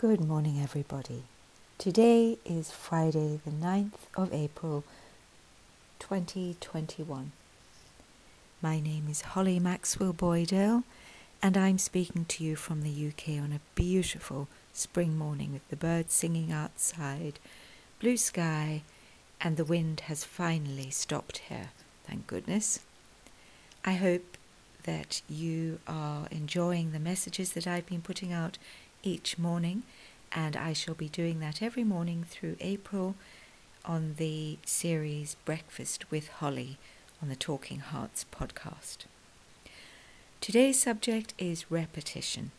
Good morning, everybody. Today is Friday, the 9th of April 2021. My name is Holly Maxwell Boydell, and I'm speaking to you from the UK on a beautiful spring morning with the birds singing outside, blue sky, and the wind has finally stopped here, thank goodness. I hope that you are enjoying the messages that I've been putting out each morning, and I shall be doing that every morning through April on the series Breakfast with Holly on the Talking Hearts podcast. Today's subject is repetition.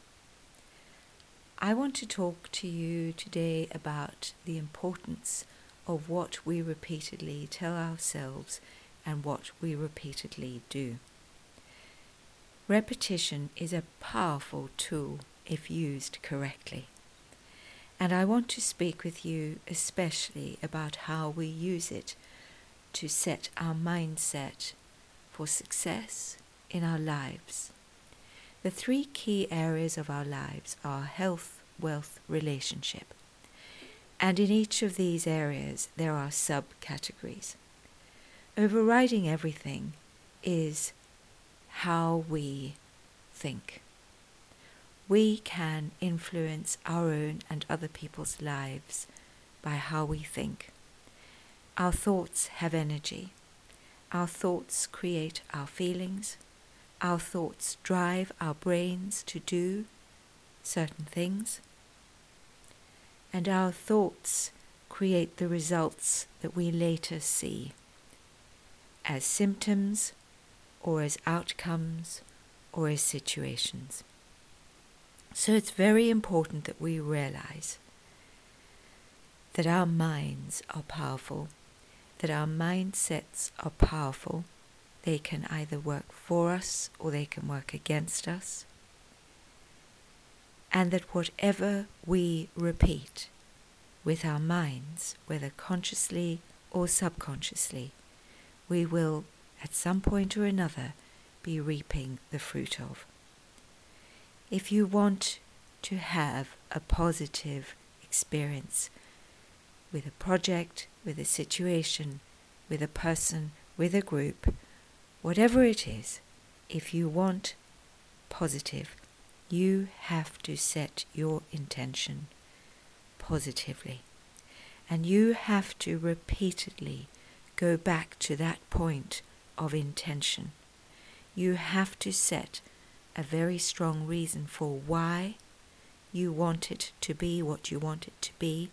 I want to talk to you today about the importance of what we repeatedly tell ourselves and what we repeatedly do. Repetition is a powerful tool if used correctly. And I want to speak with you especially about how we use it to set our mindset for success in our lives. The three key areas of our lives are health, wealth, relationship. And in each of these areas, there are subcategories. Overriding everything is how we think we can influence our own and other people's lives by how we think. Our thoughts have energy. Our thoughts create our feelings. Our thoughts drive our brains to do certain things. And our thoughts create the results that we later see as symptoms or as outcomes or as situations. So it's very important that we realize that our minds are powerful, that our mindsets are powerful. They can either work for us or they can work against us. And that whatever we repeat with our minds, whether consciously or subconsciously, we will at some point or another be reaping the fruit of. If you want to have a positive experience with a project, with a situation, with a person, with a group, whatever it is, if you want positive, you have to set your intention positively. And you have to repeatedly go back to that point of intention. You have to set a very strong reason for why you want it to be what you want it to be,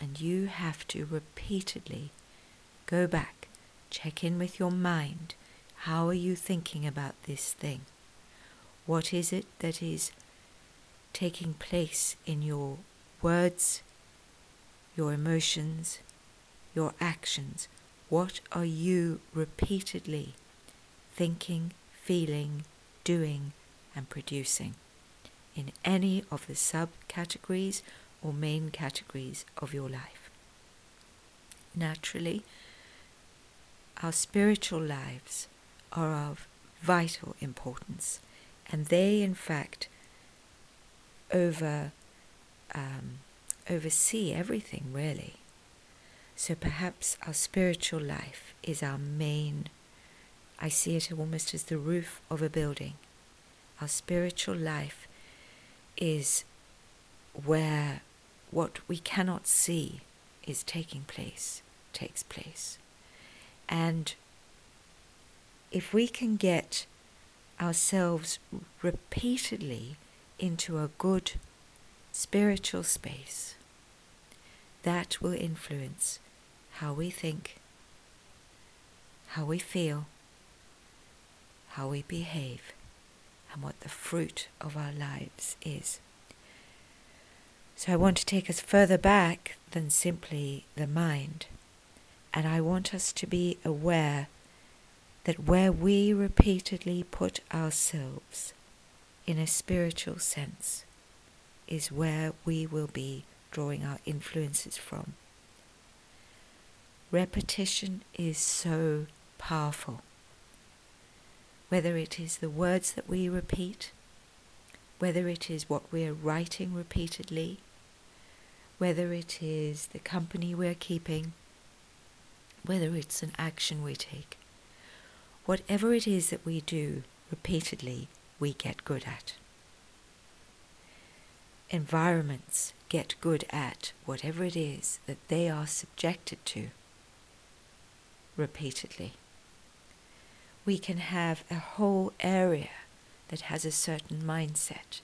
and you have to repeatedly go back, check in with your mind. How are you thinking about this thing? What is it that is taking place in your words, your emotions, your actions? What are you repeatedly thinking, feeling, doing, and producing in any of the subcategories or main categories of your life. Naturally, our spiritual lives are of vital importance, and they, in fact, over um, oversee everything really. So perhaps our spiritual life is our main I see it almost as the roof of a building. Our spiritual life is where what we cannot see is taking place, takes place. And if we can get ourselves repeatedly into a good spiritual space, that will influence how we think, how we feel, how we behave, and what the fruit of our lives is. So I want to take us further back than simply the mind, and I want us to be aware that where we repeatedly put ourselves in a spiritual sense is where we will be drawing our influences from. Repetition is so powerful whether it is the words that we repeat, whether it is what we are writing repeatedly, whether it is the company we're keeping, whether it's an action we take. Whatever it is that we do repeatedly, we get good at. Environments get good at whatever it is that they are subjected to repeatedly. We can have a whole area that has a certain mindset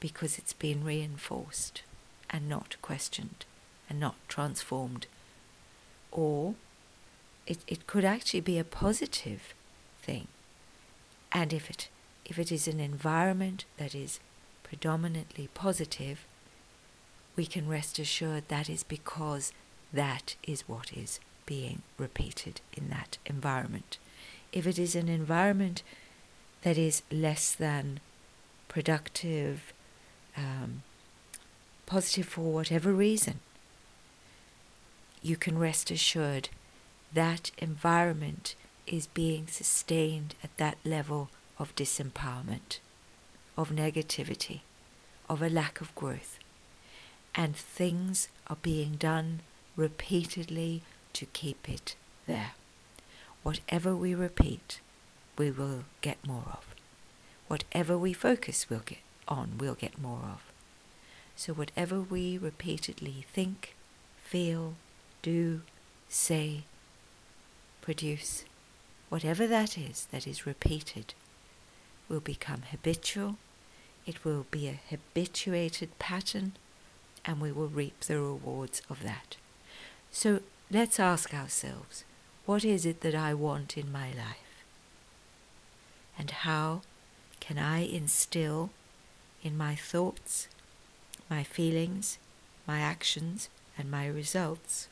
because it's been reinforced and not questioned and not transformed. Or it, it could actually be a positive thing. And if it if it is an environment that is predominantly positive, we can rest assured that is because that is what is being repeated in that environment. If it is an environment that is less than productive, um, positive for whatever reason, you can rest assured that environment is being sustained at that level of disempowerment, of negativity, of a lack of growth. And things are being done repeatedly to keep it there. Whatever we repeat, we will get more of. Whatever we focus we'll get on, we'll get more of. So whatever we repeatedly think, feel, do, say, produce, whatever that is that is repeated, will become habitual, it will be a habituated pattern, and we will reap the rewards of that. So let's ask ourselves what is it that I want in my life? And how can I instill in my thoughts, my feelings, my actions, and my results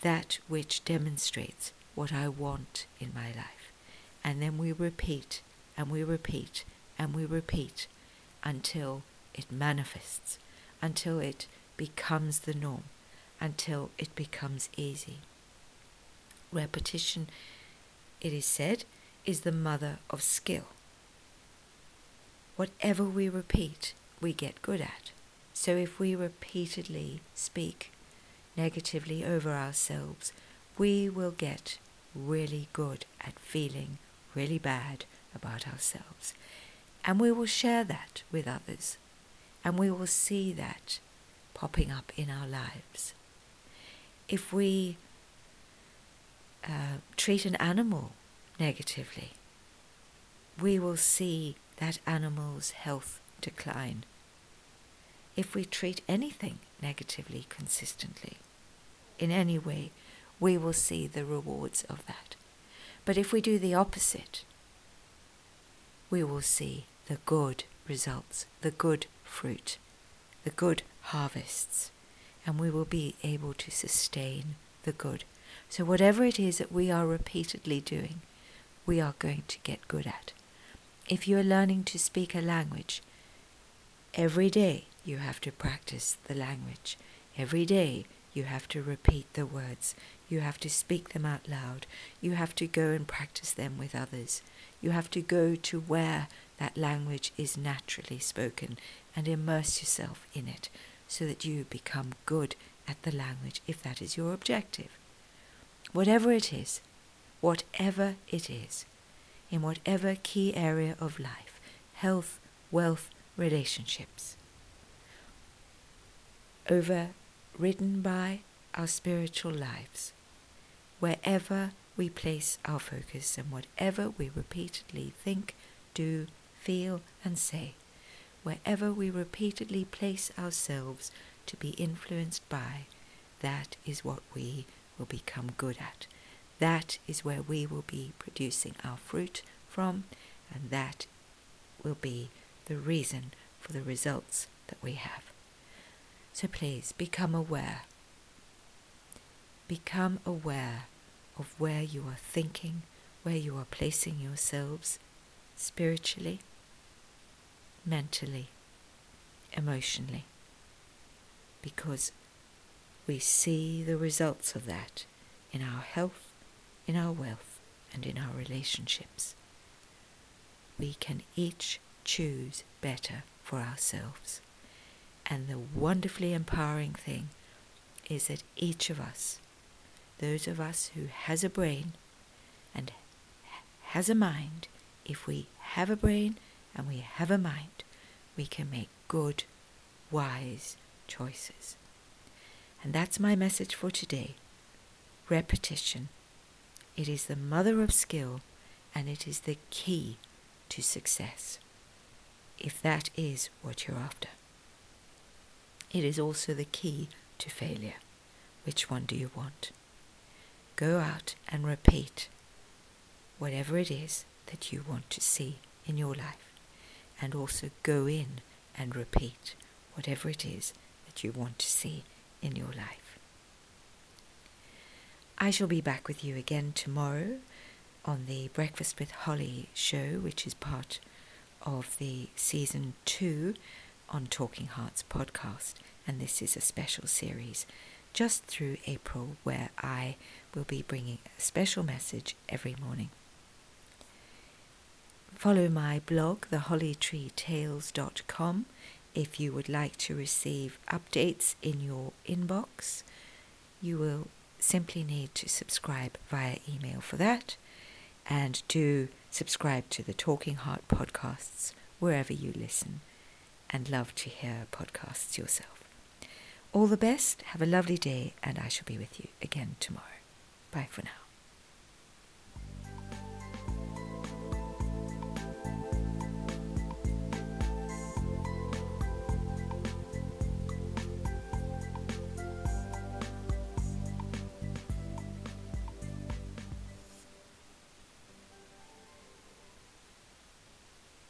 that which demonstrates what I want in my life? And then we repeat and we repeat and we repeat until it manifests, until it becomes the norm, until it becomes easy. Repetition, it is said, is the mother of skill. Whatever we repeat, we get good at. So if we repeatedly speak negatively over ourselves, we will get really good at feeling really bad about ourselves. And we will share that with others. And we will see that popping up in our lives. If we uh, treat an animal negatively, we will see that animal's health decline. If we treat anything negatively consistently, in any way, we will see the rewards of that. But if we do the opposite, we will see the good results, the good fruit, the good harvests, and we will be able to sustain the good. So, whatever it is that we are repeatedly doing, we are going to get good at. If you are learning to speak a language, every day you have to practice the language. Every day you have to repeat the words. You have to speak them out loud. You have to go and practice them with others. You have to go to where that language is naturally spoken and immerse yourself in it so that you become good at the language if that is your objective. Whatever it is, whatever it is, in whatever key area of life health, wealth, relationships. Overridden by our spiritual lives, wherever we place our focus and whatever we repeatedly think, do, feel, and say, wherever we repeatedly place ourselves to be influenced by, that is what we will become good at. That is where we will be producing our fruit from, and that will be the reason for the results that we have. So please become aware. Become aware of where you are thinking, where you are placing yourselves spiritually, mentally, emotionally, because we see the results of that in our health, in our wealth, and in our relationships. We can each choose better for ourselves. And the wonderfully empowering thing is that each of us, those of us who has a brain and has a mind, if we have a brain and we have a mind, we can make good, wise choices. And that's my message for today. Repetition. It is the mother of skill and it is the key to success, if that is what you're after. It is also the key to failure. Which one do you want? Go out and repeat whatever it is that you want to see in your life, and also go in and repeat whatever it is that you want to see in your life. I shall be back with you again tomorrow on the Breakfast with Holly show, which is part of the season two on Talking Hearts podcast. And this is a special series just through April where I will be bringing a special message every morning. Follow my blog, thehollytreetales.com, if you would like to receive updates in your inbox. You will simply need to subscribe via email for that and do subscribe to the Talking Heart podcasts wherever you listen and love to hear podcasts yourself. All the best, have a lovely day, and I shall be with you again tomorrow. Bye for now.